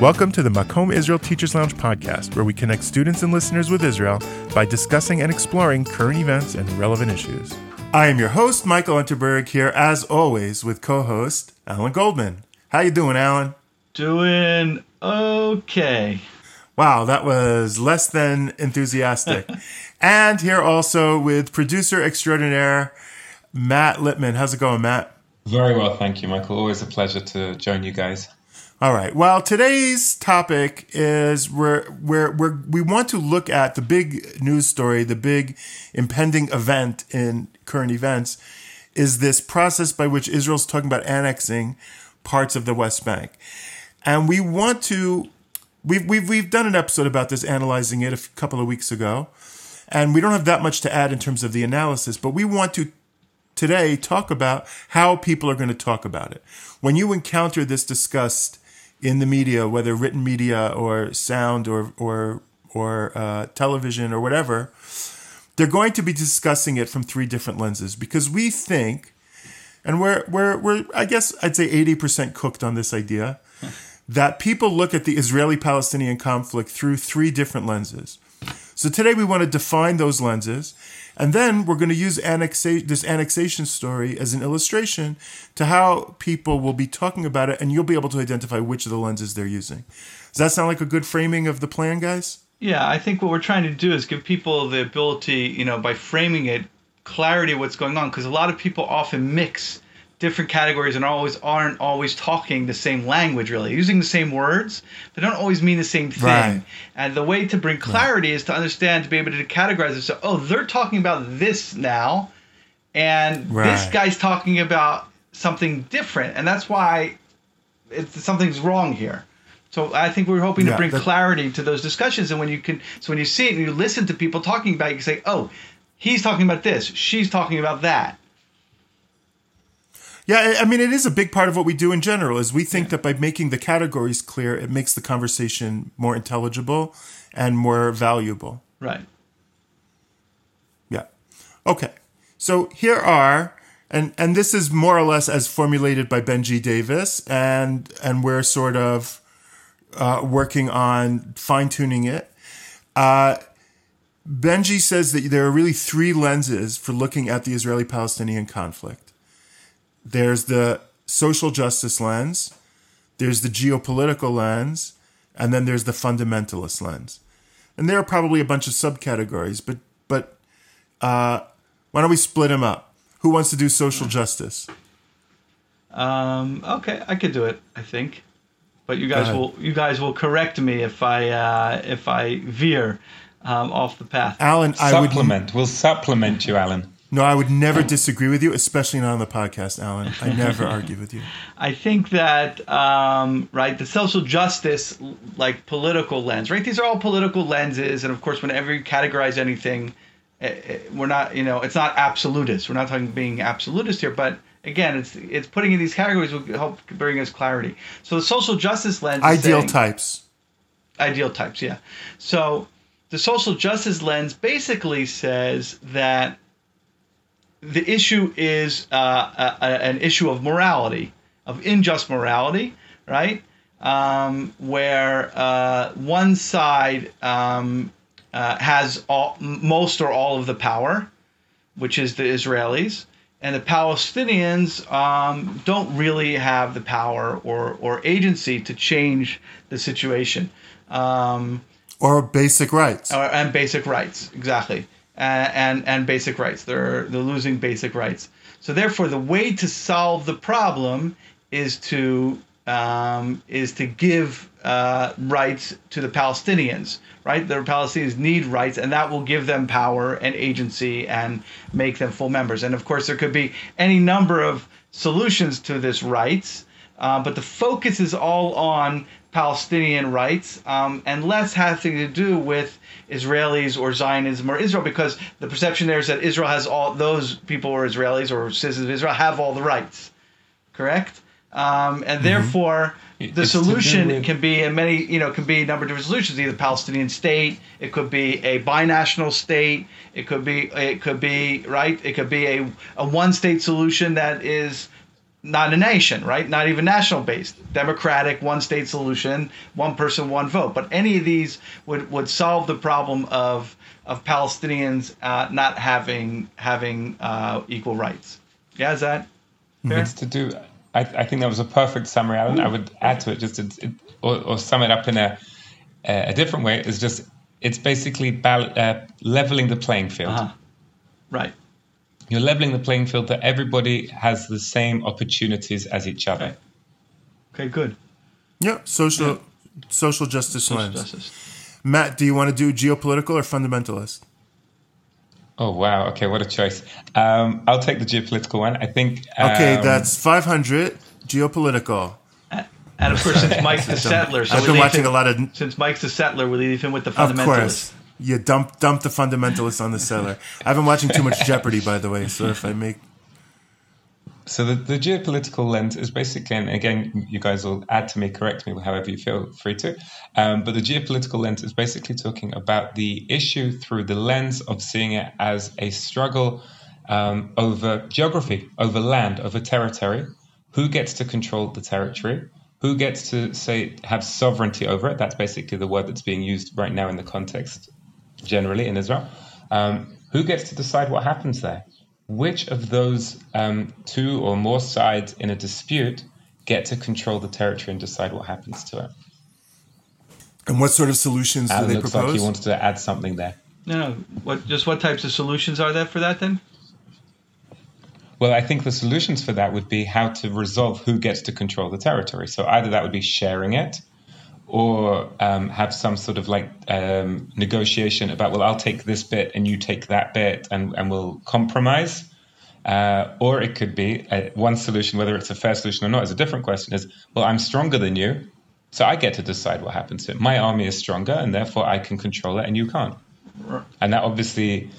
Welcome to the Makom Israel Teachers Lounge podcast, where we connect students and listeners with Israel by discussing and exploring current events and relevant issues. I am your host, Michael Unterberg, here as always with co-host Alan Goldman. How you doing, Alan? Doing okay. Wow, that was less than enthusiastic. and here also with producer extraordinaire Matt Lipman. How's it going, Matt? Very well, thank you, Michael. Always a pleasure to join you guys. All right. Well, today's topic is where where we want to look at the big news story, the big impending event in current events, is this process by which Israel's talking about annexing parts of the West Bank, and we want to. We've, we've, we've done an episode about this, analyzing it a couple of weeks ago, and we don't have that much to add in terms of the analysis, but we want to today talk about how people are going to talk about it. When you encounter this discussed in the media, whether written media or sound or or or uh, television or whatever, they're going to be discussing it from three different lenses because we think, and we're we're we're I guess I'd say eighty percent cooked on this idea that people look at the Israeli-Palestinian conflict through three different lenses. So today we want to define those lenses and then we're going to use annexa- this annexation story as an illustration to how people will be talking about it, and you'll be able to identify which of the lenses they're using. Does that sound like a good framing of the plan, guys? Yeah, I think what we're trying to do is give people the ability, you know, by framing it, clarity what's going on, because a lot of people often mix different categories and always aren't always talking the same language really. Using the same words they don't always mean the same thing. Right. and the way to bring clarity right. is to understand to be able to categorize it. So oh they're talking about this now and right. this guy's talking about something different. And that's why it's something's wrong here. So I think we're hoping yeah, to bring clarity to those discussions, and when you can, so when you see it and you listen to people talking about, it, you can say, "Oh, he's talking about this, she's talking about that," Yeah, I mean, it is a big part of what we do in general. Is we think yeah. that by making the categories clear, it makes the conversation more intelligible and more valuable. Right. Yeah. Okay. So here are, and and this is more or less as formulated by Benjy Davis, and and we're sort of uh, working on fine tuning it. Uh, Benjy says that there are really three lenses for looking at the Israeli Palestinian conflict there's the social justice lens, there's the geopolitical lens, and then there's the fundamentalist lens. And there are probably a bunch of subcategories, but but uh, why don't we split them up? Who wants to do social justice? Um, okay, I could do it. I think, but you guys will you guys will correct me if I uh, if I veer um, off the path. Alan, I supplement. Would, we'll supplement you, Alan. No, I would never disagree with you, especially not on the podcast, Alan. I never argue with you. I think that um, right, the social justice, like political lens, right? These are all political lenses, and of course, whenever you categorize anything, eh, eh, we're not, you know, it's not absolutist. We're not talking being absolutist here, but again, it's it's putting in these categories will help bring us clarity. So the social justice lens, ideal saying, types, ideal types, yeah. So the social justice lens basically says that the issue is uh, a, a, an issue of morality, of unjust morality, right? Um, where uh, one side um, uh, has all, most or all of the power, which is the Israelis, and the Palestinians um, don't really have the power or, or agency to change the situation. Um, or basic rights. Or, and basic rights, exactly and and basic rights. They're they're losing basic rights. So therefore, the way to solve the problem is to um, is to give uh, rights to the Palestinians. Right, the Palestinians need rights, and that will give them power and agency and make them full members. And of course, there could be any number of solutions to this rights, uh, but the focus is all on Palestinian rights, um, and less having to do with Israelis or Zionism or Israel, because the perception there is that Israel has all those people or Israelis or citizens of Israel have all the rights, correct? Um, and mm-hmm. therefore, the it's solution with... can be in many, you know, can be a number of different solutions. Either Palestinian state, it could be a binational state, it could be, it could be right, it could be a a one state solution that is not a nation, right? Not even national based. Democratic, one state solution, one person, one vote. But any of these would, would solve the problem of of Palestinians uh, not having having uh, equal rights. Yeah, is that fair? It's to do. I, I think that was a perfect summary, Alan. I would add to it just to, or, or sum it up in a a different way. Is just it's basically bal- uh, leveling the playing field. Uh-huh. Right. You're leveling the playing field that everybody has the same opportunities as each other. Okay. Okay. Good. Yeah, social social justice Social lens. justice. Matt, do you want to do geopolitical or fundamentalist? Oh wow! Okay, what a choice. Um, I'll take the geopolitical one. I think. Okay, um, that's 500 geopolitical. And of course, since Mike's the settler, so I've we been leave watching him, a lot of. Since Mike's the settler, we leave him with the Of fundamentalist. course, you dump dump the fundamentalist on the seller. I've been watching too much Jeopardy, by the way. So if I make So the, the geopolitical lens is basically, and again, you guys will add to me, correct me, however you feel free to. Um, but the geopolitical lens is basically talking about the issue through the lens of seeing it as a struggle um, over geography, over land, over territory. Who gets to control the territory? Who gets to say have sovereignty over it? That's basically the word that's being used right now in the context generally in Israel. Um, who gets to decide what happens there? Which of those um, two or more sides in a dispute get to control the territory and decide what happens to it? and what sort of solutions do Alan they looks propose? like he wanted to add something there. No, no. What just what types of solutions are there for that then? Well, I think the solutions for that would be how to resolve who gets to control the territory. So either that would be sharing it, or um, have some sort of like um, negotiation about, well, I'll take this bit and you take that bit, and, and we'll compromise. Uh, or it could be uh, one solution, whether it's a fair solution or not, is a different question. Is well, I'm stronger than you, so I get to decide what happens to it. My army is stronger, and therefore I can control it, and you can't. And that obviously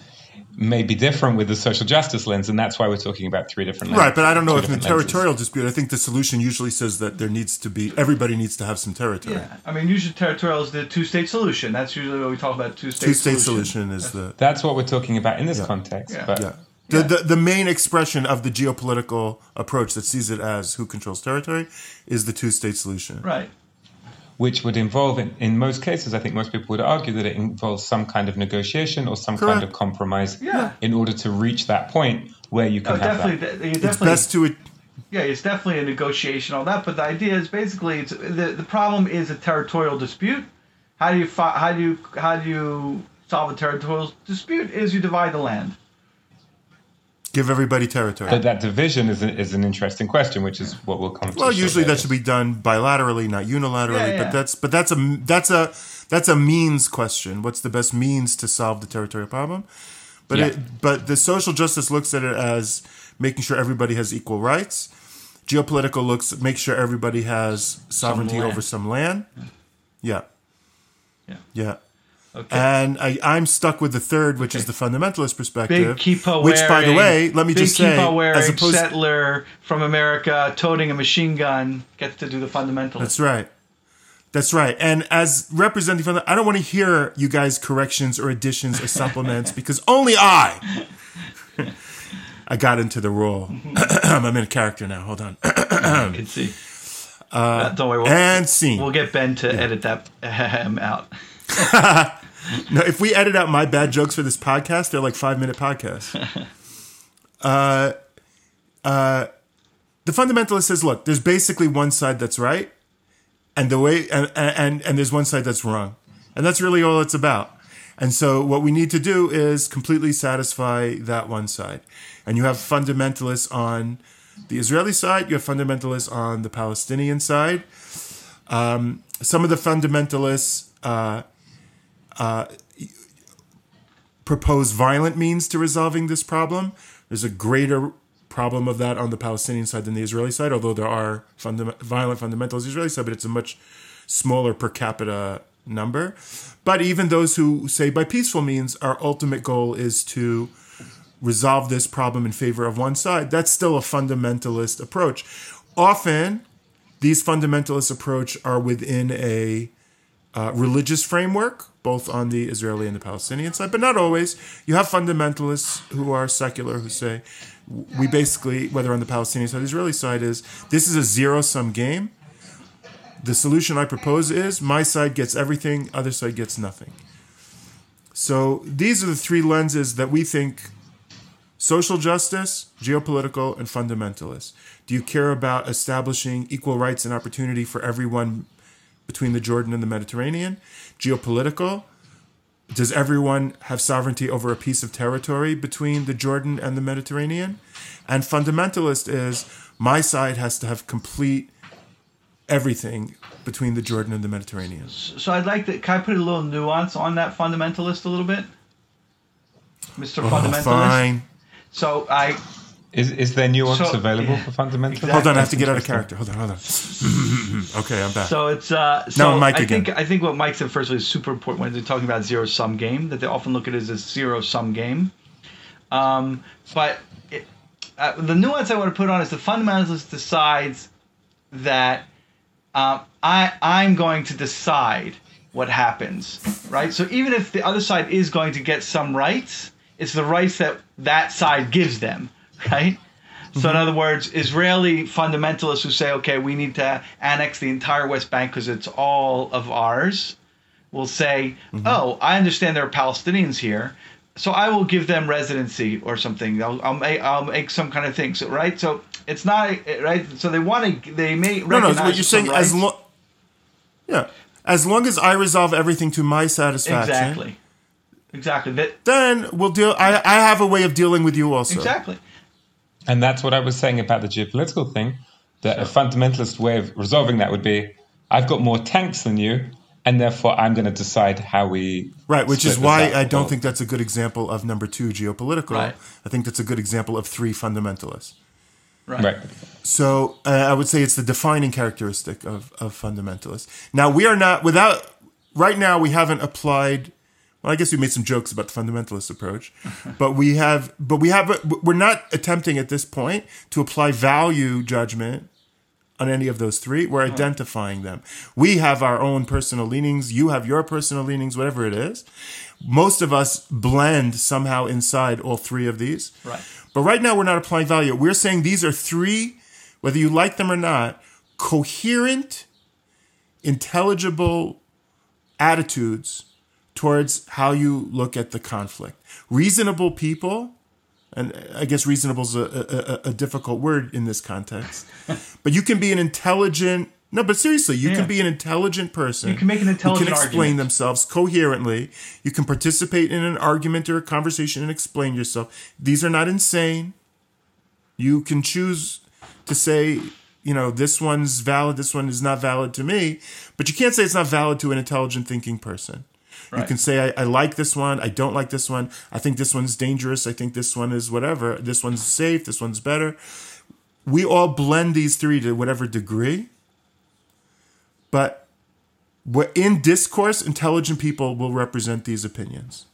may be different with the social justice lens, and that's why we're talking about three different lenses. Right, but I don't know if in the different lenses. territorial dispute, I think the solution usually says that there needs to be everybody needs to have some territory. Yeah, I mean, usually territorial is the two-state solution. That's usually what we talk about. Two-state Two state solution is the That's what we're talking about in this context. Yeah. But yeah. The, the the main expression of the geopolitical approach that sees it as who controls territory is the two state solution. Right. Which would involve, in, in most cases, I think most people would argue that it involves some kind of negotiation or some kind of compromise Yeah. in order to reach that point where you can Oh, have definitely. that. de- you It's definitely. best to yeah, it's definitely a negotiation, all that. But the idea is basically, it's the the problem is a territorial dispute. How do you fi- how do you how do you solve a territorial dispute? Is you divide the land. Give everybody territory. But that division is, a, is an interesting question, which is what we'll come to. Well, usually shortly, that should be done bilaterally, not unilaterally. Yeah, yeah. But that's but that's a that's a that's a means question. What's the best means to solve the territorial problem? But Yeah. it, but the social justice looks at it as making sure everybody has equal rights. Geopolitical looks make sure everybody has sovereignty land. over some land. Yeah. Yeah. Yeah. Okay. And I, I'm stuck with the third, which is the fundamentalist perspective. Big kippah which, by the wearing- way, let me just say, wearing as opposed settler from America toting a machine gun gets to do the fundamentalist. That's right. That's right. And as representing from the, I don't want to hear you guys corrections or additions or supplements because only I. I got into the role. I'm in a character now. Hold on. You can see. Uh, don't worry. We'll, And scene. we'll get Ben to edit that um, out. No, if we edit out my bad jokes for this podcast, they're like five minute podcasts. uh, uh, the fundamentalist says, look, there's basically one side that's right, and the way and, and and there's one side that's wrong, and that's really all it's about. And so what we need to do is completely satisfy that one side. And you have fundamentalists on the Israeli side, you have fundamentalists on the Palestinian side. Um, some of the fundamentalists uh, propose violent means to resolving this problem. There's a greater problem of that on the Palestinian side than the Israeli side, although there are fundam- violent the Israeli side, but it's a much smaller per capita number. But even those who say by peaceful means, our ultimate goal is to resolve this problem in favor of one side, that's still a fundamentalist approach. Often, these fundamentalist approach are within a uh, religious framework, both on the Israeli and the Palestinian side, but not always. You have fundamentalists who are secular who say we basically, whether on the Palestinian side the Israeli side, is this is a zero sum game. The solution I propose is my side gets everything, other side gets nothing. So these are the three lenses that we think social justice, geopolitical, and fundamentalist. Do you care about establishing equal rights and opportunity for everyone between the Jordan and the Mediterranean? Geopolitical, does everyone have sovereignty over a piece of territory between the Jordan and the Mediterranean? And fundamentalist is my side has to have complete everything between the Jordan and the Mediterranean. So I'd like to. Can I put a little nuance on that fundamentalist a little bit, Mister Oh, Fundamentalist? fine. So I Is, is there nuance So- available yeah, for fundamentalists? exactly. Hold on, I have to get out of character. Hold on, hold on. okay, I'm back. So it's uh, so Now, Mike I again. think I think what Mike said first was super important when they're talking about zero sum game that they often look at it as a zero sum game. Um, but it, uh, the nuance I want to put on is the fundamentalist decides that um, I I'm going to decide what happens, right? So even if the other side is going to get some rights, it's the rights that that side gives them, right? So in mm-hmm. other words, Israeli fundamentalists who say, okay, we need to annex the entire West Bank because it's all of ours, will say, mm-hmm. oh, I understand there are Palestinians here, so I will give them residency or something. I'll, I'll make I'll make some kind of thing. So right, so it's not right. So they want to they may no, no, it's what you're saying as long, yeah, as long as I resolve everything to my satisfaction, exactly, exactly that then we'll deal. I, I have a way of dealing with you also. exactly. And that's what I was saying about the geopolitical thing. That a fundamentalist way of resolving that would be I've got more tanks than you, and therefore I'm going to decide how we. Right, which is why. I don't Or- think that's a good example of number two, geopolitical. Right. I think that's a good example of three fundamentalists. Right. Right. So uh, I would say it's the defining characteristic of, of fundamentalists. Now we are not without right now we haven't applied. Well, I guess we made some jokes about the fundamentalist approach, but we have, but we have, we're not attempting at this point to apply value judgment on any of those three. We're identifying them. We have our own personal leanings. You have your personal leanings, whatever it is. Most of us blend somehow inside all three of these. Right. But right now, we're not applying value. We're saying these are three, whether you like them or not, coherent, intelligible attitudes towards how you look at the conflict. Reasonable people, and I guess reasonable is a, a, a- difficult word in this context, but you can be an intelligent. No, but seriously, you Yeah. can be an intelligent person. You can make an who intelligent can explain argument. themselves coherently. You can participate in an argument or a conversation and explain yourself. These are not insane. You can choose to say, you know, this one's valid, this one is not valid to me, but you can't say it's not valid to an intelligent thinking person. You can say, I, I like this one, I don't like this one, I think this one's dangerous, I think this one is whatever, this one's safe, this one's better. We all blend these three to whatever degree, but in discourse, intelligent people will represent these opinions.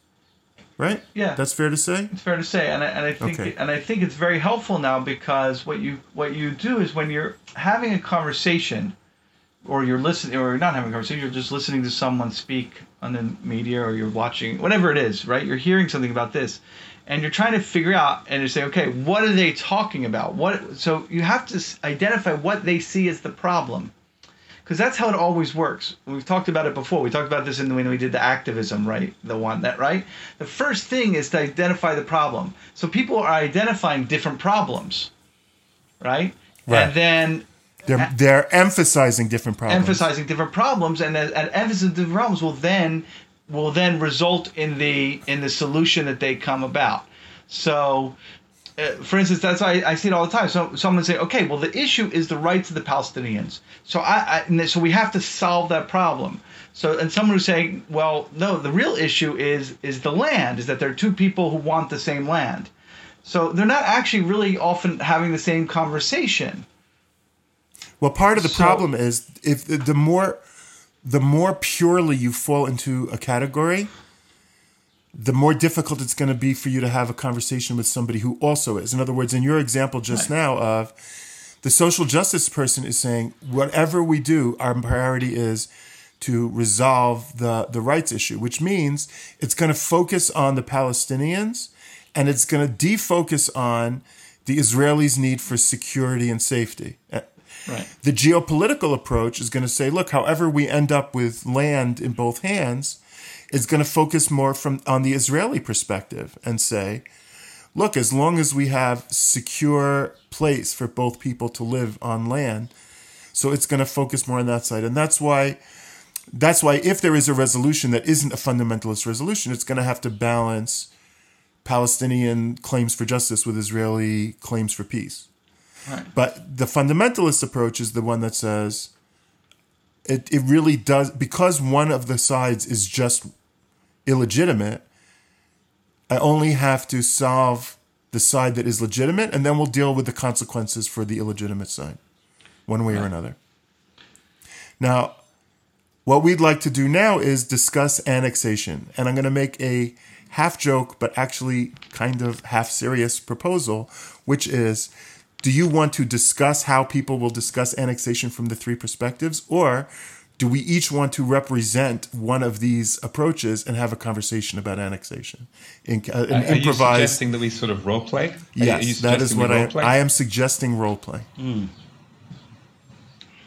Right? Yeah. That's fair to say? It's fair to say, and I, and I think Okay. and I think it's very helpful now because what you what you do is when you're having a conversation, or you're listening, or you're not having a conversation, you're just listening to someone speak on the media, or you're watching whatever it is, right? You're hearing something about this, and you're trying to figure out and you say, okay, what are they talking about? What so you have to identify what they see as the problem because that's how it always works. We've talked about it before. We talked about this in the, when we did the activism, right? The one that right. The first thing is to identify the problem. So people are identifying different problems, right? Right. And then They're, they're emphasizing different problems. emphasizing different problems, and and emphasis of different problems will then will then result in the in the solution that they come about. So. Uh, for instance, that's why I, I see it all the time. So someone say, okay, well, the issue is the rights of the Palestinians. So I, I so we have to solve that problem. So and someone who's saying, well, no, the real issue is is the land. Is that there are two people who want the same land. So they're not actually really often having the same conversation. Well, part of the So- problem is if the, the more the more purely you fall into a category, the more difficult it's going to be for you to have a conversation with somebody who also is. In other words, in your example just now of the social justice person is saying whatever we do, our priority is to resolve the, the rights issue, which means it's going to focus on the Palestinians and it's going to defocus on the Israelis' need for security and safety. The geopolitical approach is going to say, look, however we end up with land in both hands, is going to focus more from on the Israeli perspective and say, look, as long as we have secure place for both people to live on land, so it's going to focus more on that side, and that's why. That's why, if there is a resolution that isn't a fundamentalist resolution, it's going to have to balance Palestinian claims for justice with Israeli claims for peace. Right. But the fundamentalist approach is the one that says it, it really does, because one of the sides is just illegitimate, I only have to solve the side that is legitimate, and then we'll deal with the consequences for the illegitimate side, one way or another. Now, what we'd like to do now is discuss annexation, and I'm going to make a half joke, but actually kind of half serious proposal, which is do you want to discuss how people will discuss annexation from the three perspectives, or do we each want to represent one of these approaches and have a conversation about annexation? In, uh, an Are you suggesting that we sort of role play? Are you- are you Yes, that is what I. I am suggesting role play.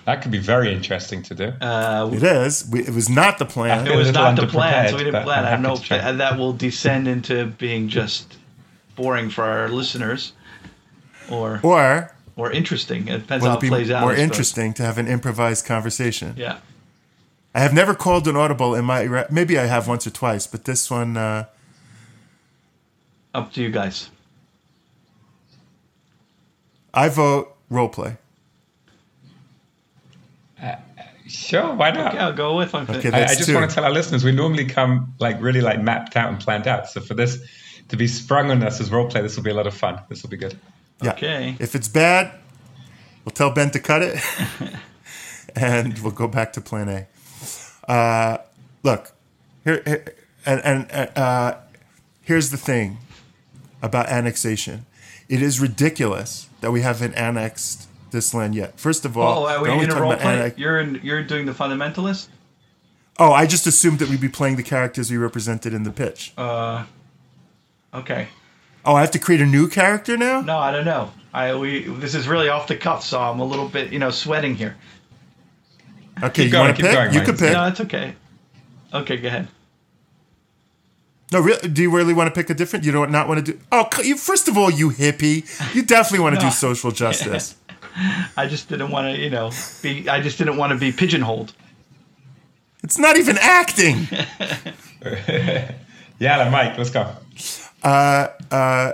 That could be very interesting to do. Uh, It is. We, it was not the plan. it was not the plan, so we didn't plan. I'm I happy know to try. that, that will descend into being just boring for our listeners, or Or or interesting. It depends will how it it be plays out. more interesting to have an improvised conversation? Yeah. I have never called an audible in my. Maybe I have once or twice, but this one. Uh, Up to you guys. I vote role play. Sure, why not? Okay, I'll go with them. Okay, I, I just two. want to tell our listeners we normally come like really like mapped out and planned out. So for this to be sprung on us as role play, this will be a lot of fun. This will be good. Yeah. Okay. If it's bad, we'll tell Ben to cut it, and we'll go back to Plan A. Uh, look, here, here and and uh, here's the thing about annexation. It is ridiculous that we haven't annexed this land yet. First of all, Oh, are we in a role play? annex- You're in, you're doing the fundamentalist. Oh, I just assumed that we'd be playing the characters we represented in the pitch. Uh, okay. Oh, I have to create a new character now? No, I don't know. I we this is really off the cuff, so I'm a little bit you know sweating here. Okay, you going, want to keep pick? going, you Mike. could pick. No, it's okay. Okay, go ahead. No, really, do you really want to pick a different? You don't not want to do? Oh, you, first of all, you hippie, you definitely want to No. do social justice. I just didn't want to, you know, be. I just didn't want to be pigeonholed. It's not even acting. Yeah, Mike, let's go. Uh, uh,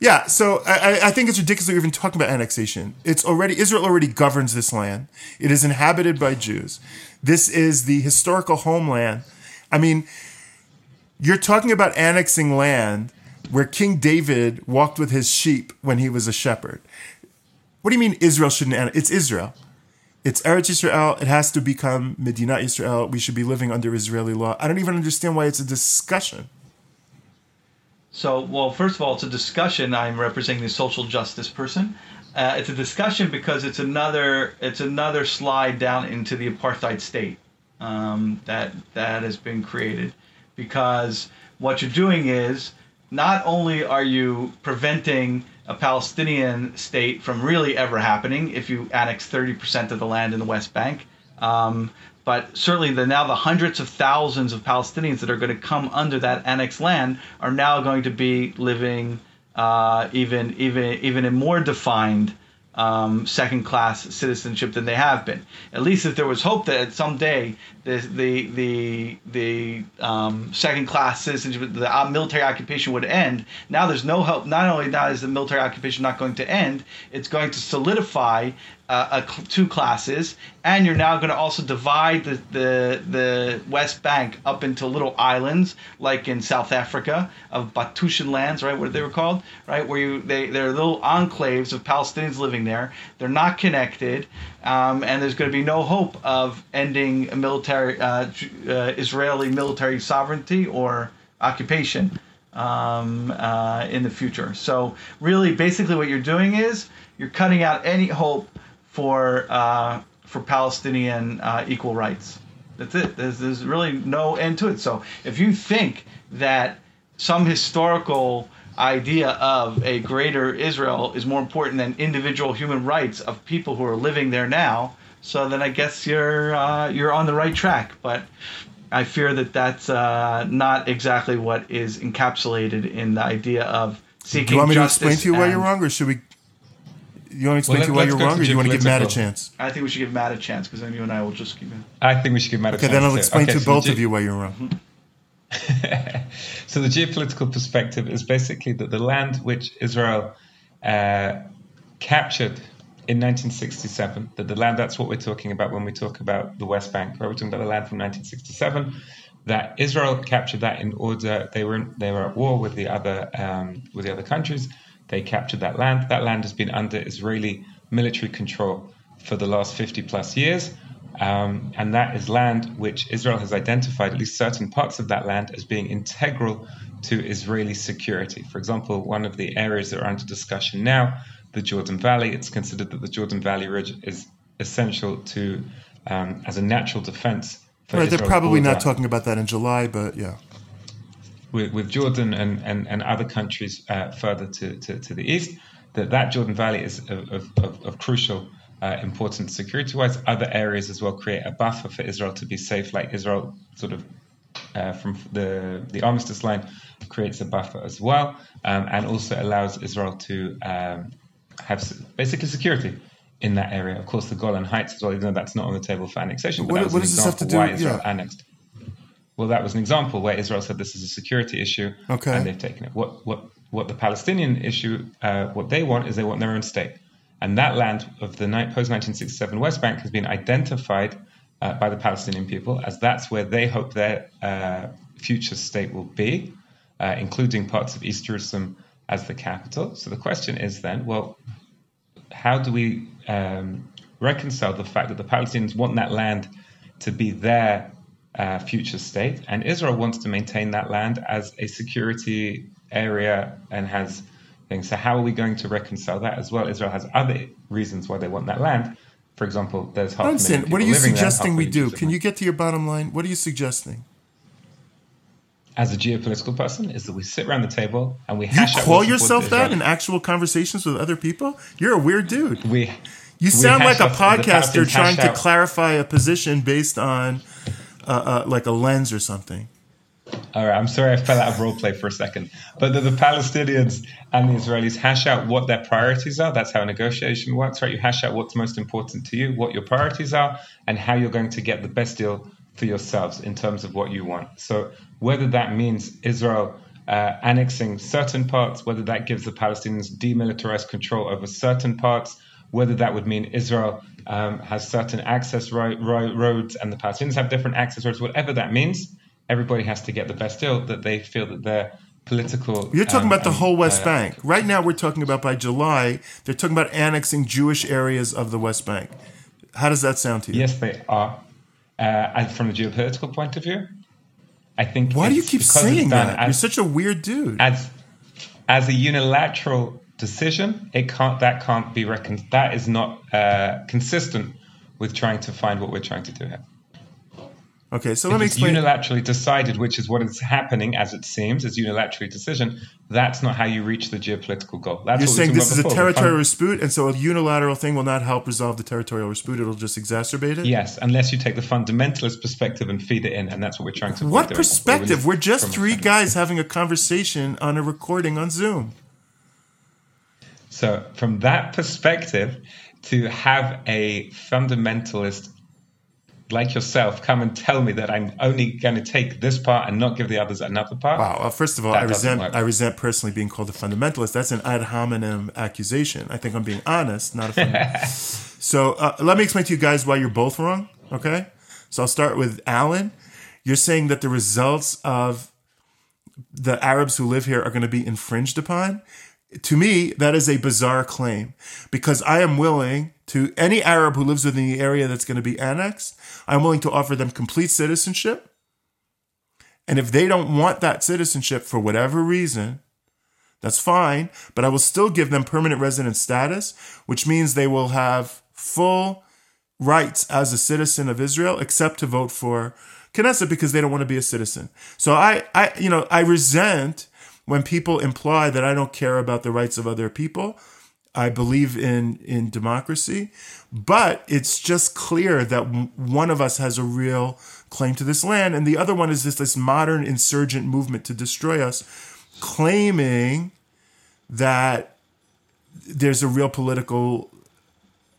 yeah, so I, I- think it's ridiculous we're even talking about annexation. It's already Israel already governs this land. It is inhabited by Jews. This is the historical homeland. I mean, you're talking about annexing land where King David walked with his sheep when he was a shepherd. What do you mean Israel shouldn't annex? It's Israel. It's Eretz Israel. It has to become Medina Israel. We should be living under Israeli law. I don't even understand why it's a discussion. So, well, first of all, it's a discussion. I'm representing the social justice person. Uh, it's a discussion because it's another it's another slide down into the apartheid state um, that that has been created. Because what you're doing is not only are you preventing a Palestinian state from really ever happening if you annex 30% of the land in the West Bank, um, but certainly the now the hundreds of thousands of Palestinians that are going to come under that annexed land are now going to be living uh, even even even in more defined um, second class citizenship than they have been. At least if there was hope that someday the the the the um, second class citizenship, the uh, military occupation would end. Now there's no hope. Not only now is the military occupation not going to end, it's going to solidify uh, a, two classes, and you're now going to also divide the, the the West Bank up into little islands, like in South Africa of Bantustan lands, right? What they were called, right? Where you they they're little enclaves of Palestinians living there. They're not connected, um, and there's going to be no hope of ending military uh, uh, Israeli military sovereignty or occupation um, uh, in the future. So really, basically, what you're doing is you're cutting out any hope for uh, for Palestinian uh, equal rights. That's it. There's, there's really no end to it. So if you think that some historical idea of a greater Israel is more important than individual human rights of people who are living there now, so then I guess you're uh, you're on the right track. But I fear that that's uh, not exactly what is encapsulated in the idea of seeking. Do you want me to explain to you why you're wrong, or should we? You want to explain Well, to you why you're go wrong, or do you want to give Matt a chance? I think we should give Matt a chance because then you and I will just keep it. I think we should give Matt a chance. Okay, then I'll explain Okay, to so both the of you why you're wrong. So the geopolitical perspective is basically that the land which Israel uh, captured in 1967, that the land that's what we're talking about when we talk about the West Bank, right? We're talking about the land from 1967. That Israel captured that in order they were they were at war with the other um, with the other countries. They captured that land. That land has been under Israeli military control for the last 50 plus years. Um, and that is land which Israel has identified, at least certain parts of that land, as being integral to Israeli security. For example, one of the areas that are under discussion now, the Jordan Valley, it's considered that the Jordan Valley Ridge is essential to um, as a natural defense. For Right, they're probably not talking about that in July, but yeah. With, with Jordan and, and, and other countries uh, further to, to, to the east, that that Jordan Valley is of, of, of, crucial uh, importance security-wise. Other areas as well create a buffer for Israel to be safe, like Israel sort of uh, from the the armistice line creates a buffer as well, um, and also allows Israel to um, have basically security in that area. Of course, the Golan Heights as well, even though that's not on the table for annexation. But What- that was what an does this have to example do- why Israel yeah. annexed. Well, that was an example where Israel said this is a security issue, Okay. and they've taken it. What what what the Palestinian issue, uh, what they want is they want their own state, and that land of the post 1967 West Bank has been identified uh, by the Palestinian people as that's where they hope their uh, future state will be, uh, including parts of East Jerusalem as the capital. So the question is then, well, how do we um, reconcile the fact that the Palestinians want that land to be their uh, future state, and Israel wants to maintain that land as a security area and has things. So how are we going to reconcile that as well? Israel has other reasons why they want that land. For example, there's half I a million What are you there, suggesting we do? Can you get to your bottom line? What are you suggesting? as a geopolitical person, is that we sit around the table and we hash You call yourself that in actual conversations with other people? You're a weird dude. We You sound like a podcaster trying to clarify a position based on uh, uh, like a lens or something. All right, I'm sorry I fell out of role play for a second. But the, the Palestinians and the Israelis hash out what their priorities are. That's how a negotiation works, right? You hash out what's most important to you, what your priorities are, and how you're going to get the best deal for yourselves in terms of what you want. So whether that means Israel uh, annexing certain parts, whether that gives the Palestinians demilitarized control over certain parts, whether that would mean Israel um, has certain access ro- ro- roads and the Palestinians have different access roads, whatever that means, everybody has to get the best deal that they feel that their political. You're talking um, about the um, whole West uh, Bank. Right now, we're talking about by July, they're talking about annexing Jewish areas of the West Bank. How does that sound to you? Yes, they are. Uh, and from the geopolitical point of view, I think. Why do you keep saying that? You're such a weird dude. as as a unilateral decision, it can't. That can't be reckoned. That is not uh, consistent with trying to find what we're trying to do here. Okay, so If let me explain. unilaterally decided, which is what is happening as it seems, is unilaterally decision. That's not how you reach the geopolitical goal. That's You're saying this is about a territorial dispute, and so a unilateral thing will not help resolve the territorial dispute. It'll just exacerbate it. Yes, unless you take the fundamentalist perspective and feed it in, and that's what we're trying to. What perspective? We're just three guys having a conversation on a recording on Zoom. So, from that perspective, to have a fundamentalist like yourself come and tell me that I'm only going to take this part and not give the others another part. Wow. Well, first of all, I resent work. I resent personally being called a fundamentalist. That's an ad hominem accusation. I think I'm being honest, not a fundamentalist. so uh, let me explain to you guys why you're both wrong. Okay. So I'll start with Alan. You're saying that the results of the Arabs who live here are going to be infringed upon. To me, that is a bizarre claim because I am willing to any Arab who lives within the area that's going to be annexed, I'm willing to offer them complete citizenship. And if they don't want that citizenship for whatever reason, that's fine, but I will still give them permanent resident status, which means they will have full rights as a citizen of Israel except to vote for Knesset because they don't want to be a citizen. So I, I, you know, I resent when people imply that I don't care about the rights of other people. I believe in in democracy, but it's just clear that one of us has a real claim to this land, and the other one is this this modern insurgent movement to destroy us, claiming that there's a real political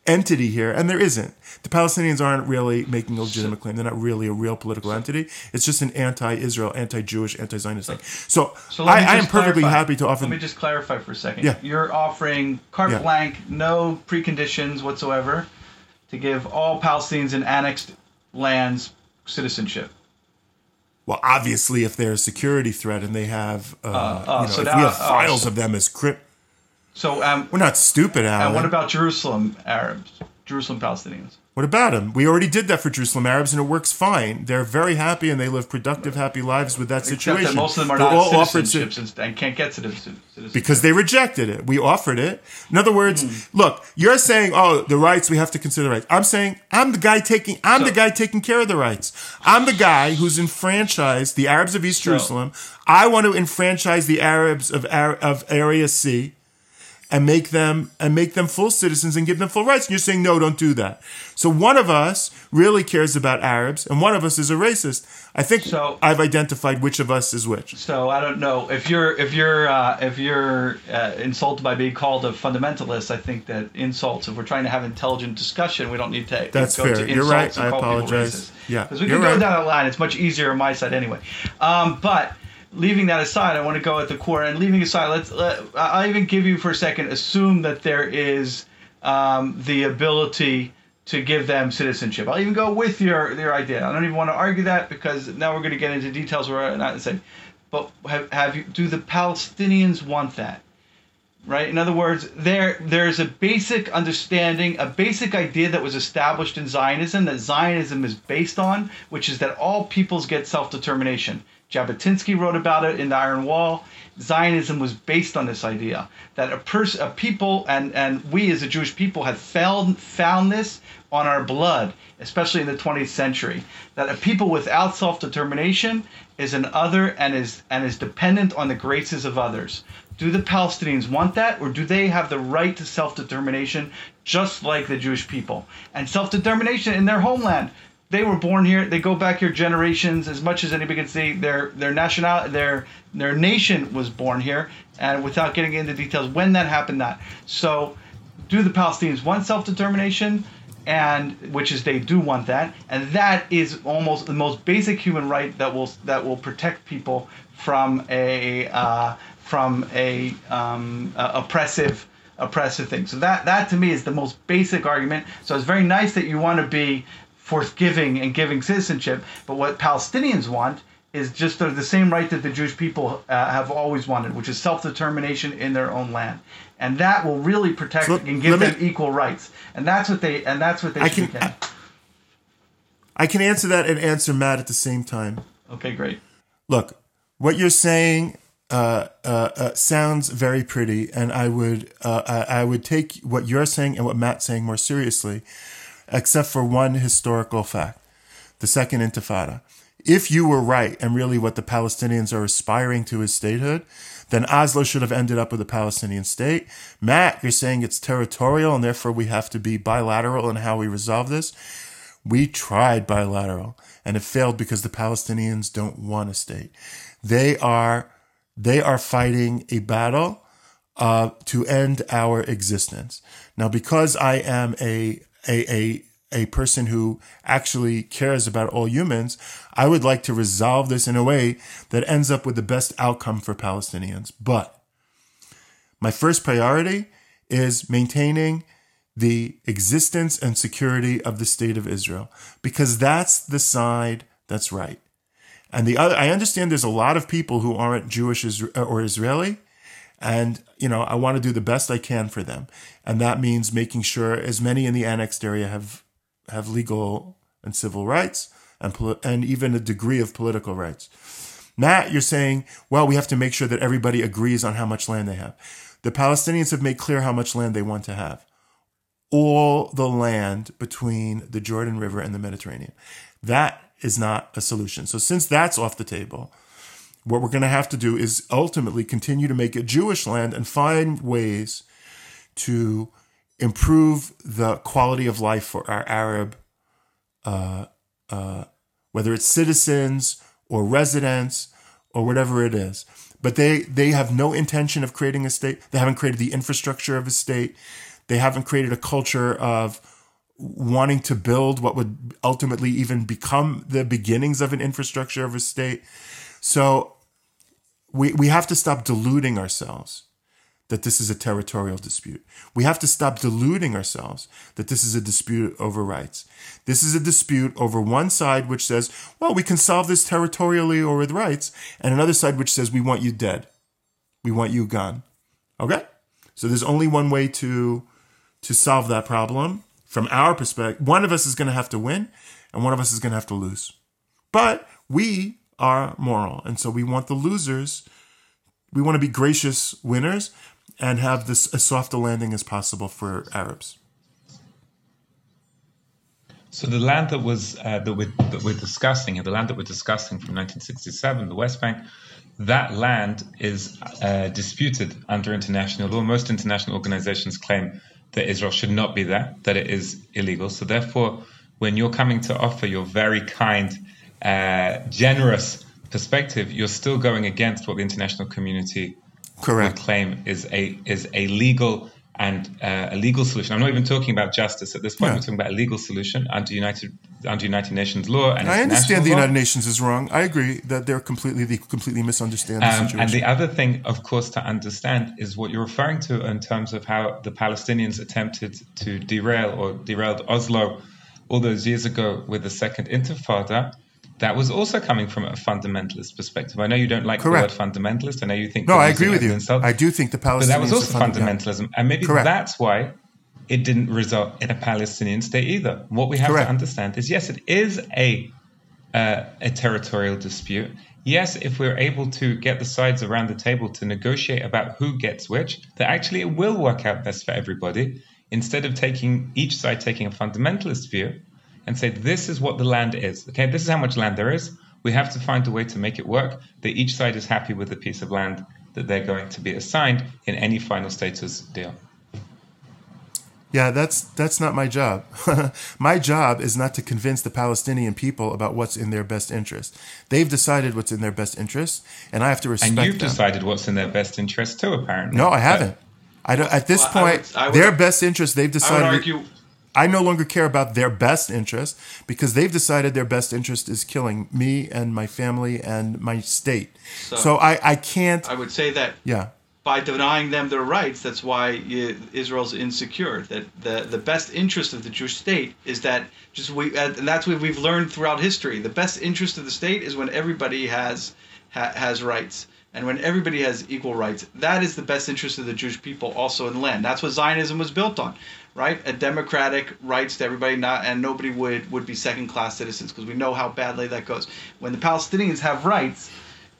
entity here, and there isn't. The Palestinians aren't really making a legitimate claim. They're not really a real political entity. It's just an anti-Israel, anti-Jewish, anti-Zionist thing. So, so I, I, am perfectly clarify. happy to offer. Let me just clarify for a second. Yeah. You're offering carte yeah. blanche, no preconditions whatsoever, to give all Palestinians in annexed lands citizenship. Well, obviously, if they're a security threat and they have, uh, uh, uh, you know, so if we have uh, files of them as crypt so um, we're not stupid, Alan. And what about Jerusalem Arabs, Jerusalem Palestinians? What about them? We already did that for Jerusalem Arabs, and it works fine. They're very happy, and they live productive, happy lives with that Except situation. That most of them are They're not citizenships and can't get citizenship because they rejected it. We offered it. In other words, mm. look, you're saying, "Oh, the rights we have to consider rights." I'm saying, I'm the guy taking, I'm so, the guy taking care of the rights. I'm the guy who's enfranchised the Arabs of East so, Jerusalem. I want to enfranchise the Arabs of of Area C and make them and make them full citizens and give them full rights. And you're saying no, don't do that. So one of us really cares about Arabs, and one of us is a racist. I think so, I've identified which of us is which. So I don't know if you're if you're uh, if you're uh, insulted by being called a fundamentalist. I think that insults. If we're trying to have intelligent discussion, we don't need to. That's go fair. To you're right. I apologize. Yeah, because we can go right. down a line. It's much easier on my side anyway. Um, but leaving that aside, I want to go at the core and leaving aside. Let's. Let, I'll even give you for a second. Assume that there is um, the ability to give them citizenship. I'll even go with your your idea. I don't even want to argue that because now we're going to get into details where I'm not saying. But have, have you? Do the Palestinians want that? Right. In other words, there there's a basic understanding, a basic idea that was established in Zionism that Zionism is based on, which is that all peoples get self determination. Jabotinsky wrote about it in the Iron Wall. Zionism was based on this idea that a person, a people, and and we as a Jewish people had found found this on our blood, especially in the 20th century. That a people without self-determination is an other and is and is dependent on the graces of others. Do the Palestinians want that, or do they have the right to self-determination, just like the Jewish people and self-determination in their homeland? They were born here. They go back here generations. As much as anybody can see, their their national their their nation was born here. And without getting into details, when that happened, that so do the Palestinians want self determination? And which is they do want that, and that is almost the most basic human right that will that will protect people from a uh, from a um, uh, oppressive oppressive thing. So that that to me is the most basic argument. So it's very nice that you want to be forthgiving and giving citizenship. But what Palestinians want is just the, the same right that the Jewish people uh, have always wanted, which is self determination in their own land, and that will really protect so and give them me, equal rights. And that's what they and that's what they I can, I, I can answer that and answer Matt at the same time. Okay, great. Look, what you're saying uh, uh, uh, sounds very pretty, and I would uh, I, I, would take what you're saying and what Matt's saying more seriously except for one historical fact the Second Intifada. If you were right, and really what the Palestinians are aspiring to is statehood, then Oslo should have ended up with a Palestinian state. Matt, you're saying it's territorial and therefore we have to be bilateral in how we resolve this. We tried bilateral and it failed because the Palestinians don't want a state. They are they are fighting a battle uh, to end our existence. Now, because I am a a, a, a person who actually cares about all humans, I would like to resolve this in a way that ends up with the best outcome for Palestinians. But my first priority is maintaining the existence and security of the state of Israel because that's the side that's right. And the other, I understand there's a lot of people who aren't Jewish or Israeli and, you know, I want to do the best I can for them. And that means making sure as many in the annexed area have, have legal and civil rights and, and even a degree of political rights. Matt, you're saying, well, we have to make sure that everybody agrees on how much land they have. The Palestinians have made clear how much land they want to have. all the land between the Jordan River and the Mediterranean. That is not a solution. So, since that's off the table, what we're going to have to do is ultimately continue to make it Jewish land and find ways to improve the quality of life for our Arab, uh, uh, whether it's citizens or residents or whatever it is. But they, they have no intention of creating a state. They haven't created the infrastructure of a state. They haven't created a culture of wanting to build what would ultimately even become the beginnings of an infrastructure of a state. So we, we have to stop deluding ourselves that this is a territorial dispute. We have to stop deluding ourselves that this is a dispute over rights. This is a dispute over one side which says, well, we can solve this territorially or with rights, and another side which says, we want you dead. We want you gone. Okay? So there's only one way to to solve that problem from our perspective. One of us is going to have to win, and one of us is going to have to lose. But we are moral, and so we want the losers. We want to be gracious winners, and have this as soft a landing as possible for Arabs. So the land that was uh, that, we're, that we're discussing, the land that we're discussing from 1967, the West Bank, that land is uh, disputed under international law. Most international organizations claim that Israel should not be there, that it is illegal. So therefore, when you're coming to offer your very kind, uh, generous perspective, you're still going against what the international community Correct. claim is a is a legal and uh, a legal solution. I'm not even talking about justice at this point. Yeah. We're talking about a legal solution under United under United Nations law. And I understand the law. United Nations is wrong. I agree that they're completely they completely misunderstand the um, situation. And the other thing, of course, to understand is what you're referring to in terms of how the Palestinians attempted to derail or derailed Oslo all those years ago with the Second Intifada that was also coming from a fundamentalist perspective. I know you don't like Correct. the word fundamentalist. I know you think no, I agree with you. Insult, I do think the Palestinians. But that was also fundamentalism, yeah. and maybe Correct. that's why it didn't result in a Palestinian state either. What we have Correct. to understand is, yes, it is a uh, a territorial dispute. Yes, if we're able to get the sides around the table to negotiate about who gets which, that actually it will work out best for everybody. Instead of taking each side taking a fundamentalist view, and say, this is what the land is. Okay, this is how much land there is. We have to find a way to make it work that each side is happy with the piece of land that they're going to be assigned in any final status deal. Yeah, that's that's not my job. my job is not to convince the Palestinian people about what's in their best interest. They've decided what's in their best interest, and I have to respect. And you've them. decided what's in their best interest too, apparently. No, I haven't. I don't, at this well, point, I would, I would, their best interest. They've decided. I would argue I no longer care about their best interest because they've decided their best interest is killing me and my family and my state. So, so I, I can't. I would say that. Yeah. By denying them their rights, that's why Israel's insecure. That the the best interest of the Jewish state is that just we and that's what we've learned throughout history. The best interest of the state is when everybody has ha, has rights and when everybody has equal rights. That is the best interest of the Jewish people also in the land. That's what Zionism was built on right? A democratic rights to everybody, not and nobody would would be second class citizens because we know how badly that goes. When the Palestinians have rights,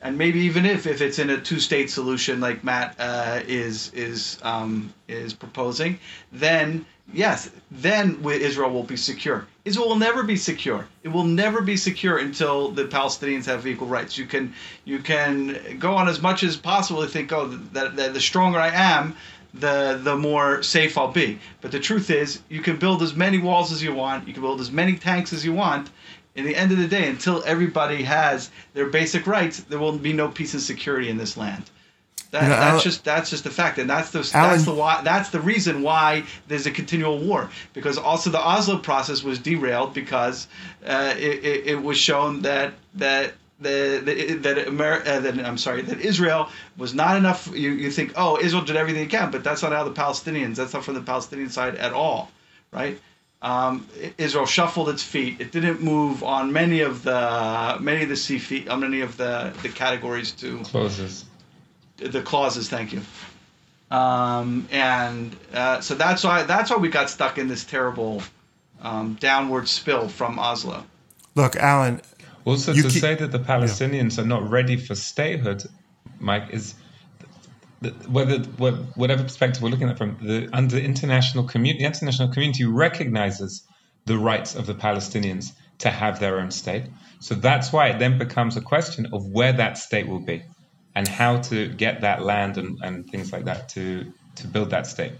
and maybe even if if it's in a two state solution like Matt uh, is is um, is proposing, then yes, then Israel will be secure. Israel will never be secure. It will never be secure until the Palestinians have equal rights. You can you can go on as much as possible to think, oh, that, that the stronger I am, the the more safe I'll be. But the truth is, you can build as many walls as you want, you can build as many tanks as you want. In the end of the day, until everybody has their basic rights, there will be no peace and security in this land. That, you know, that's just that's just a fact, and that's the Alan, that's the why that's the reason why there's a continual war. Because also the Oslo process was derailed because uh, it, it, it was shown that that the, the, that America, uh, that I'm sorry, that Israel was not enough. You, you think, oh, Israel did everything it can, but that's not how the Palestinians. That's not from the Palestinian side at all, right? Um, Israel shuffled its feet. It didn't move on many of the many of the C feet on many of the the categories to clauses. The clauses, thank you. Um, and uh, so that's why that's why we got stuck in this terrible um, downward spill from Oslo. Look, Alan, also, you to keep, say that the Palestinians yeah. are not ready for statehood, Mike, is whether whatever perspective we're looking at from the under international community, the international community recognizes the rights of the Palestinians to have their own state. So that's why it then becomes a question of where that state will be and how to get that land and, and things like that to to build that state.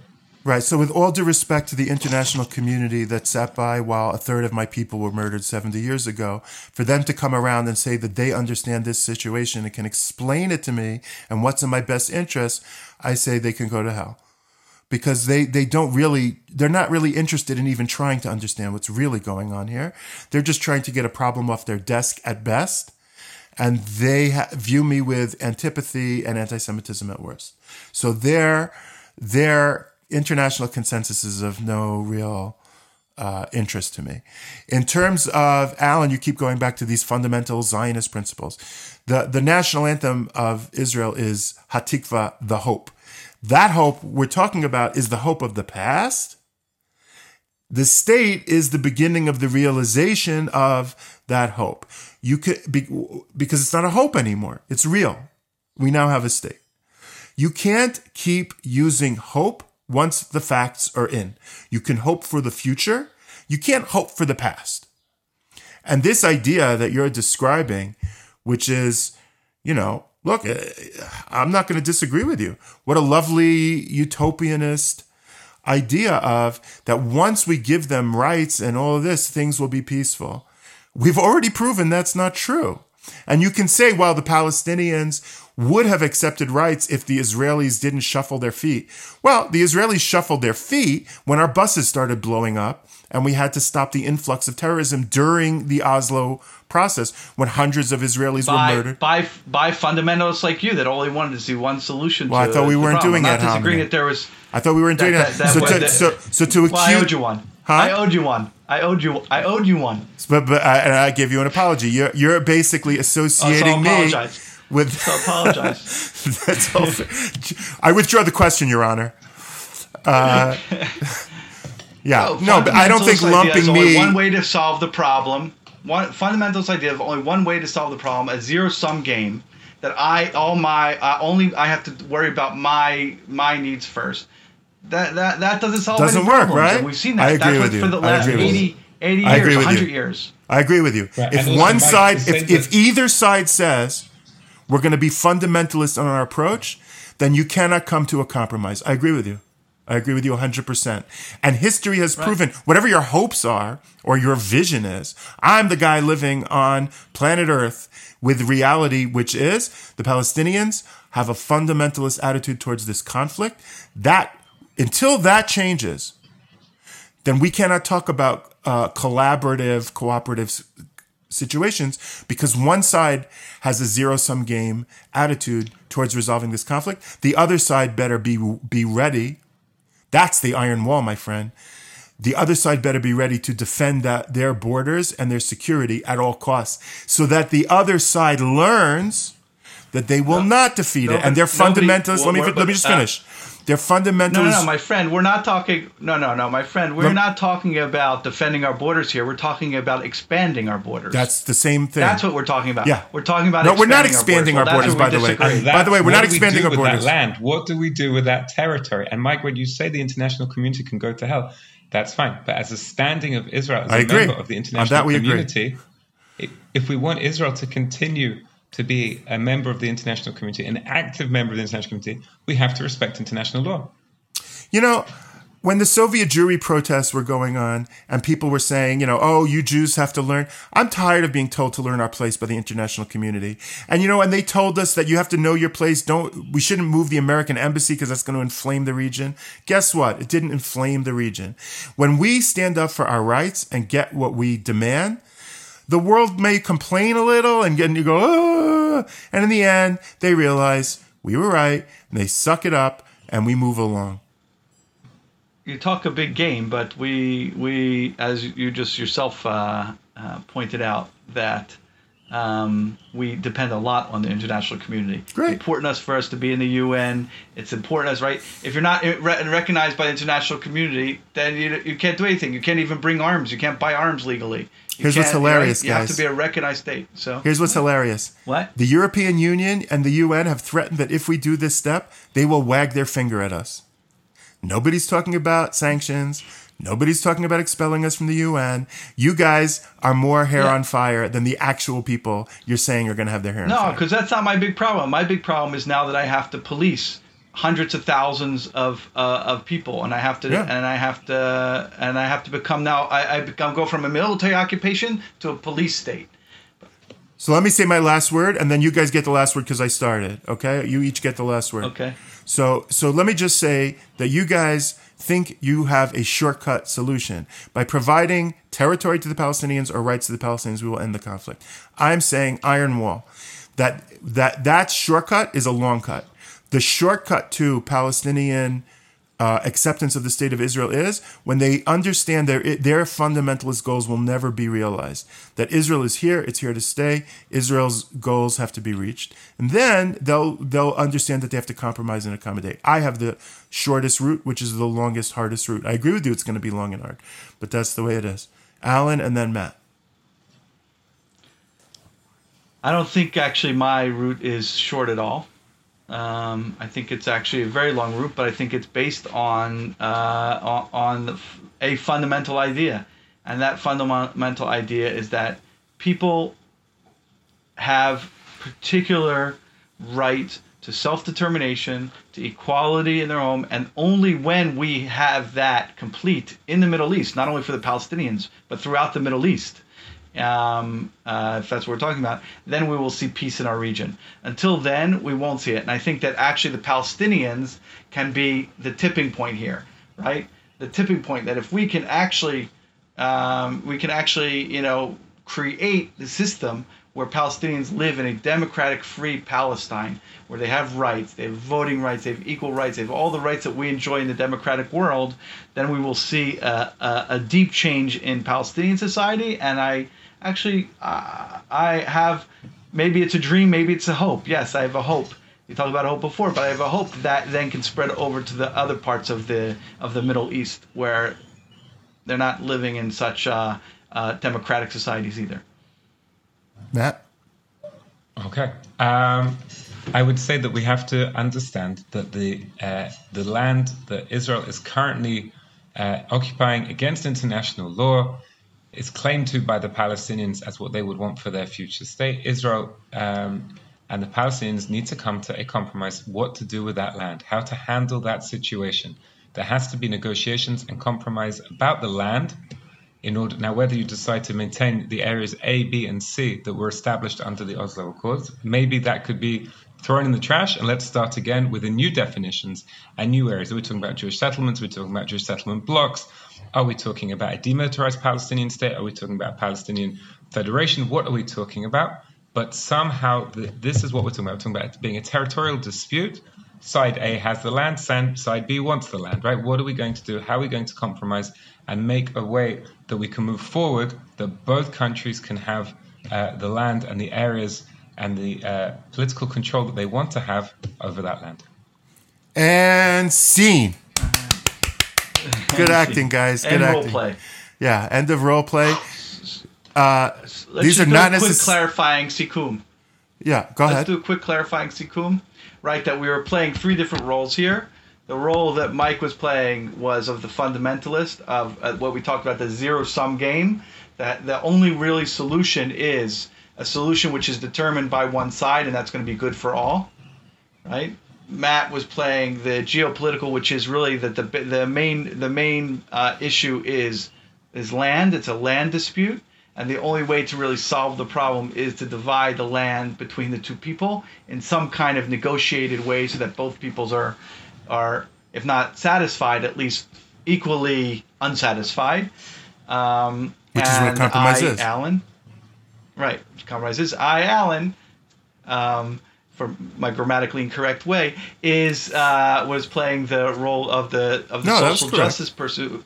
Right. So, with all due respect to the international community that sat by while a third of my people were murdered 70 years ago, for them to come around and say that they understand this situation and can explain it to me and what's in my best interest, I say they can go to hell. Because they, they don't really, they're not really interested in even trying to understand what's really going on here. They're just trying to get a problem off their desk at best. And they ha- view me with antipathy and anti Semitism at worst. So they're, they're, international consensus is of no real uh, interest to me. In terms of Alan, you keep going back to these fundamental Zionist principles. The the national anthem of Israel is Hatikva, the hope. That hope we're talking about is the hope of the past. The state is the beginning of the realization of that hope. You could be, because it's not a hope anymore. It's real. We now have a state. You can't keep using hope once the facts are in. You can hope for the future. You can't hope for the past. And this idea that you're describing, which is, you know, look, eh, I'm not going to disagree with you. What a lovely utopianist idea of that once we give them rights and all of this, things will be peaceful. We've already proven that's not true. And you can say, well, the Palestinians would have accepted rights if the Israelis didn't shuffle their feet. Well, the Israelis shuffled their feet when our buses started blowing up and we had to stop the influx of terrorism during the Oslo process when hundreds of Israelis by, were murdered. By, by fundamentalists like you that only wanted to see one solution well, to I thought we weren't problem. doing I'm that, not disagreeing that there was... I thought we weren't doing that. that- that so, to, so, so to accuse... Well, I owed you one. Huh? I owed you one. I owed you. I owed you one. But, but I, and I gave you an apology. You're, you're basically associating me apologize. with... So apologize. That's all. I withdraw the question, Your Honor. Uh, yeah, no, but I don't think fundamentalist idea is lumping me. one way to solve the problem. One fundamentalist idea of only one way to solve the problem, a zero sum game. That I all my I only I have to worry about my my needs first. That that that doesn't solve Doesn't any work, problems, right? And we've seen that. I agree That's with what you. for the I last agree with 80, 80 I years, agree with you. years. I agree with you. Right, If one side, if, if either side says we're going to be fundamentalist on our approach, then you cannot come to a compromise. I agree with you. I agree with you 100%. And history has proven whatever your hopes are or your vision is, I'm the guy living on planet Earth with reality, which is the Palestinians have a fundamentalist attitude towards this conflict. That, until that changes, then we cannot talk about uh, collaborative, cooperative situations because one side has a zero sum game attitude towards resolving this conflict. The other side better be be ready. That's the iron wall, my friend. The other side better be ready to defend that their borders and their security at all costs, so that the other side learns that they will not defeat it. And they're fundamentalists. let me let me just uh, finish. They're fundamentalists. No, no, no, my friend. We're not talking. No, no, no, my friend. We're Look- not talking about defending our borders here. We're talking about expanding our borders. That's the same thing. That's what we're talking about. Yeah. We're talking about. No, we're not expanding our Well, that's borders, by the way. disagree. And That- By the way, we're not expanding do our with borders. That land. What do we do with that territory? And Mike, when you say the international community can go to hell, that's fine. But as a standing of Israel, as I a agree. member of the On international agree. community, i- if we want Israel to continue to be a member of the international community, an active member of the international community, we have to respect international law. You know, when the Soviet Jewry protests were going on and people were saying, you know, oh, you Jews have to learn. I'm tired of being told to learn our place by the international community. And, you know, and they told us that you have to know your place. Don't, we shouldn't move the American embassy because that's going to inflame the region. Guess what? It didn't inflame the region. When we stand up for our rights and get what we demand, the world may complain a little and you go, oh, and in the end, they realize we were right and they suck it up and we move along. you talk a big game, but we we as you just yourself uh, uh, pointed out that um, we depend a lot on the international community. Great. It's important us for us to be in the UN. It's important us, right? If you're not re- recognized by the international community, then you, you can't do anything. You can't even bring arms. You can't buy arms legally. You Here's what's hilarious, right? You have to be a recognized state. So Here's what's hilarious. what? The European Union and the UN have threatened that if we do this step, they will wag their finger at us. Nobody's talking about sanctions. Nobody's talking about expelling us from the UN. You guys are more hair Yeah. on fire than the actual people you're saying are going to have their hair No, because that's not my big problem. My big problem is now that I have to police hundreds of thousands of uh, of people, and I have to Yeah. and I have to and I have to become now. I, I become go from a military occupation to a police state. So let me say my last word, and then you guys get the last word because I started. Okay, you each get the last word. Okay. So so let me just say that you guys think you have a shortcut solution by providing territory to the Palestinians or rights to the Palestinians. We will end the conflict. I'm saying iron wall. That that that shortcut is a long cut. The shortcut to Palestinian uh, acceptance of the state of Israel is when they understand their their fundamentalist goals will never be realized. That Israel is here, it's here to stay. Israel's goals have to be reached, and then they'll they'll understand that they have to compromise and accommodate. I have the shortest route, which is the longest, hardest route. I agree with you; it's going to be long and hard, but that's the way it is. Alan and then Matt. I don't think actually my route is short at all. Um, I think it's actually a very long route, but I think it's based on uh, on, a fundamental idea, and that fundamental idea is that people have particular right to self-determination, to equality in their home, and only when we have that complete in the Middle East, not only for the Palestinians but throughout the Middle East, um, uh, if that's what we're talking about, then we will see peace in our region. Until then, we won't see it. And I think that actually the Palestinians can be the tipping point here, right? The tipping point that if we can actually, um, we can actually, you know, create the system where Palestinians live in a democratic, free Palestine, where they have rights, they have voting rights, they have equal rights, they have all the rights that we enjoy in the democratic world, then we will see a, a, a deep change in Palestinian society. And I actually, uh, I have, maybe it's a dream, maybe it's a hope. Yes, I have a hope. You talked about hope before, but I have a hope that then can spread over to the other parts of the of the Middle East where they're not living in such uh, uh, democratic societies either. Matt. Okay. Um, I would say that we have to understand that the uh, the land that Israel is currently uh, occupying against international law is claimed to by the Palestinians as what they would want for their future state. Israel um, and the Palestinians need to come to a compromise what to do with that land, how to handle that situation. There has to be negotiations and compromise about the land in order now whether you decide to maintain the areas A, B, and C that were established under the Oslo Accords, maybe that could be thrown in the trash and let's start again with the new definitions and new areas. Are we talking about Jewish settlements? Are we talking about Jewish settlement blocks? Are we talking about a demilitarized Palestinian state? Are we talking about a Palestinian federation? What are we talking about? But somehow th- this is what we're talking about. We're talking about being a territorial dispute. Side A has the land, side B wants the land, right? What are we going to do? How are we going to compromise and make a way that we can move forward, that both countries can have uh, the land and the areas and the uh, political control that they want to have over that land? And scene. Good acting, guys. Good and acting. role play. Yeah, end of role play. Uh, These are not a quick clarifying sikum. yeah, go ahead. Let's ahead. do a quick clarifying sikum. Right, that we were playing three different roles here. The role that Mike was playing was of the fundamentalist of uh, what we talked about the zero sum game. That the only really solution is a solution which is determined by one side, and that's going to be good for all. Right. Matt was playing the geopolitical, which is really that the the main the main uh, issue is is land. It's a land dispute, and the only way to really solve the problem is to divide the land between the two people in some kind of negotiated way, so that both peoples are are if not satisfied, at least equally unsatisfied. Um, Which is what compromise I, is. Alan. Right, compromise is I, Alan. Um, for my grammatically incorrect way, is uh, was playing the role of the of the No, social justice pursuit.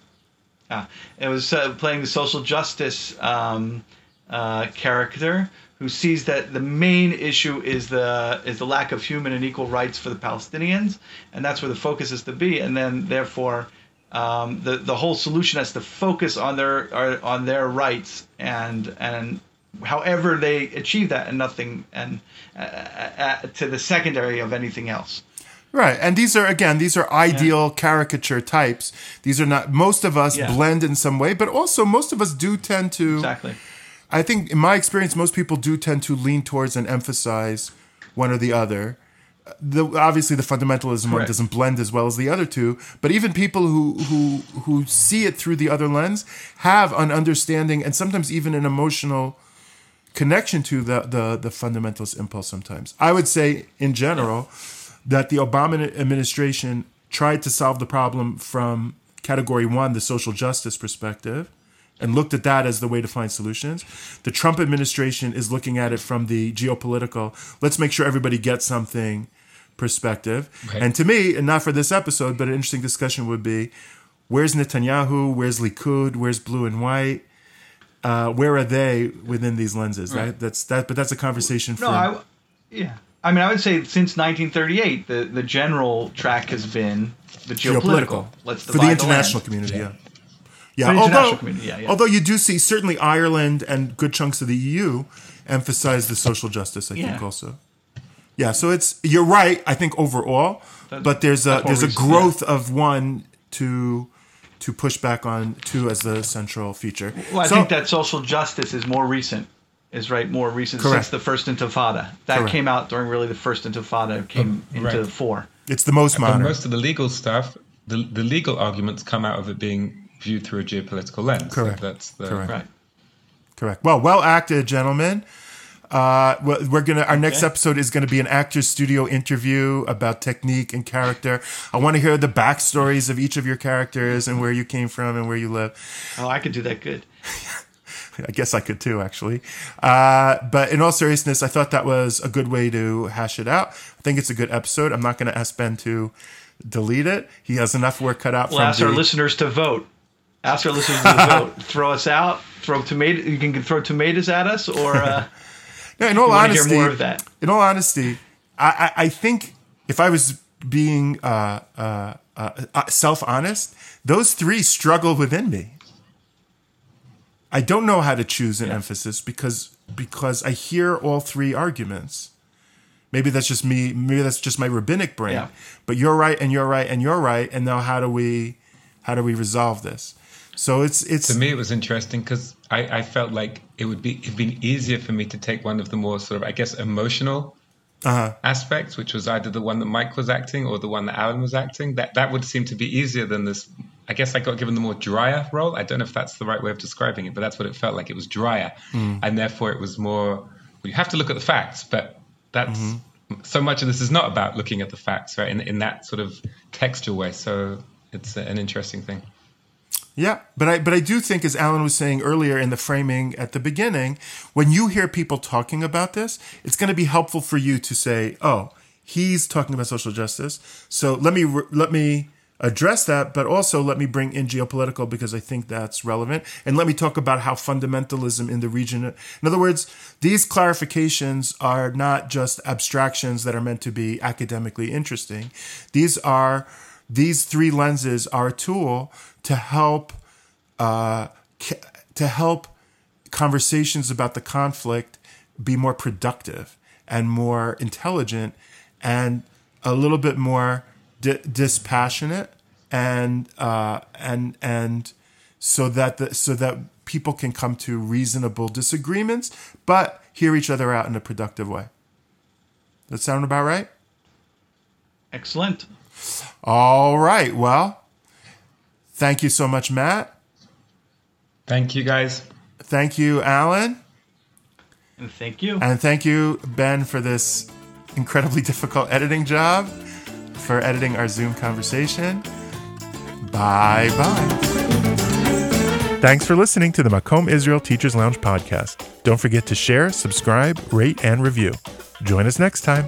Ah, it was uh, playing the social justice um, uh, character who sees that the main issue is the is the lack of human and equal rights for the Palestinians, and that's where the focus is to be. And then therefore, um, the the whole solution has to focus on their on their rights and and however they achieve that and nothing and uh, uh, to the secondary of anything else. Right. And these are, again, these are ideal yeah. caricature types. These are not, most of us yeah. blend in some way, but also most of us do tend to. Exactly. I think, in my experience, most people do tend to lean towards and emphasize one or the other. The, obviously, the fundamentalism Correct. one doesn't blend as well as the other two, but even people who, who, who see it through the other lens have an understanding and sometimes even an emotional connection to the, the, the fundamentalist impulse sometimes. I would say, in general, that the Obama administration tried to solve the problem from category one, the social justice perspective, and looked at that as the way to find solutions. The Trump administration is looking at it from the geopolitical, let's make sure everybody gets something perspective. Right. And to me, and not for this episode, but an interesting discussion would be where's Netanyahu? Where's Likud? Where's blue and white? Uh, where are they within these lenses? Right. right. That's that, but that's a conversation. No, for, I, yeah. I mean, I would say since 1938, the, the general track has been the geopolitical. geopolitical. Let's divide for the international the community. Yeah. Yeah. Yeah. Although, yeah, yeah. although you do see certainly Ireland and good chunks of the EU emphasize the social justice. I yeah. think also. Yeah. So it's you're right. I think overall, that, but there's a there's a growth of one to to push back on two as the central feature. Well, I so, think that social justice is more recent is right more recent Correct. since the first Intifada. That Correct. came out during really the first Intifada came oh, into right. four. It's the most modern. most of the legal stuff, the, the legal arguments come out of it being viewed through a geopolitical lens. Correct. So that's the, Correct. Right. Correct. Well, well acted, gentlemen. Uh, we're gonna. Our okay. next episode is gonna be an actor's studio interview about technique and character. I want to hear the backstories of each of your characters and where you came from and where you live. Oh, I could do that good. I guess I could too, actually. Uh, but in all seriousness, I thought that was a good way to hash it out. I think it's a good episode. I'm not going to ask Ben to delete it. He has enough work cut out. We'll ask the... our listeners to vote. Ask our listeners to vote. Throw us out. Throw tomato. You can throw tomatoes at us, or uh, no. In all honesty, more of that. In all honesty, I, I, I think if I was being uh, uh, uh, uh self honest, those three struggle within me. I don't know how to choose an yeah. emphasis because because I hear all three arguments. Maybe that's just me. Maybe that's just my rabbinic brain. Yeah. But you're right, and you're right, and you're right. And now, how do we how do we resolve this? So it's it's to me it was interesting because I, I felt like it would be it'd been easier for me to take one of the more sort of I guess emotional uh-huh. aspects, which was either the one that Mike was acting or the one that Alan was acting. That that would seem to be easier than this I guess I got given the more drier role. I don't know if that's the right way of describing it, but that's what it felt like. It was drier, mm. and therefore it was more. Well, you have to look at the facts, but that's mm-hmm. so much of this is not about looking at the facts, right? In in that sort of textual way. So it's an interesting thing. Yeah, but I but I do think, as Alan was saying earlier in the framing at the beginning, when you hear people talking about this, it's going to be helpful for you to say, "Oh, he's talking about social justice." So let me let me address that, but also let me bring in geopolitical because I think that's relevant. And let me talk about how fundamentalism in the region. In other words, these clarifications are not just abstractions that are meant to be academically interesting. These are these three lenses are a tool to help uh, to help conversations about the conflict be more productive and more intelligent and a little bit more di- dispassionate and uh, and and so that the, so that people can come to reasonable disagreements, but hear each other out in a productive way. That sound about right? Excellent. All right. Well, thank you so much, Matt. Thank you, guys. Thank you, Alan. And thank you. And thank you, Ben, for this incredibly difficult editing job for editing our Zoom conversation. Bye bye. Thanks for listening to the Makom Israel Teachers Lounge podcast. Don't forget to share, subscribe, rate, and review. Join us next time.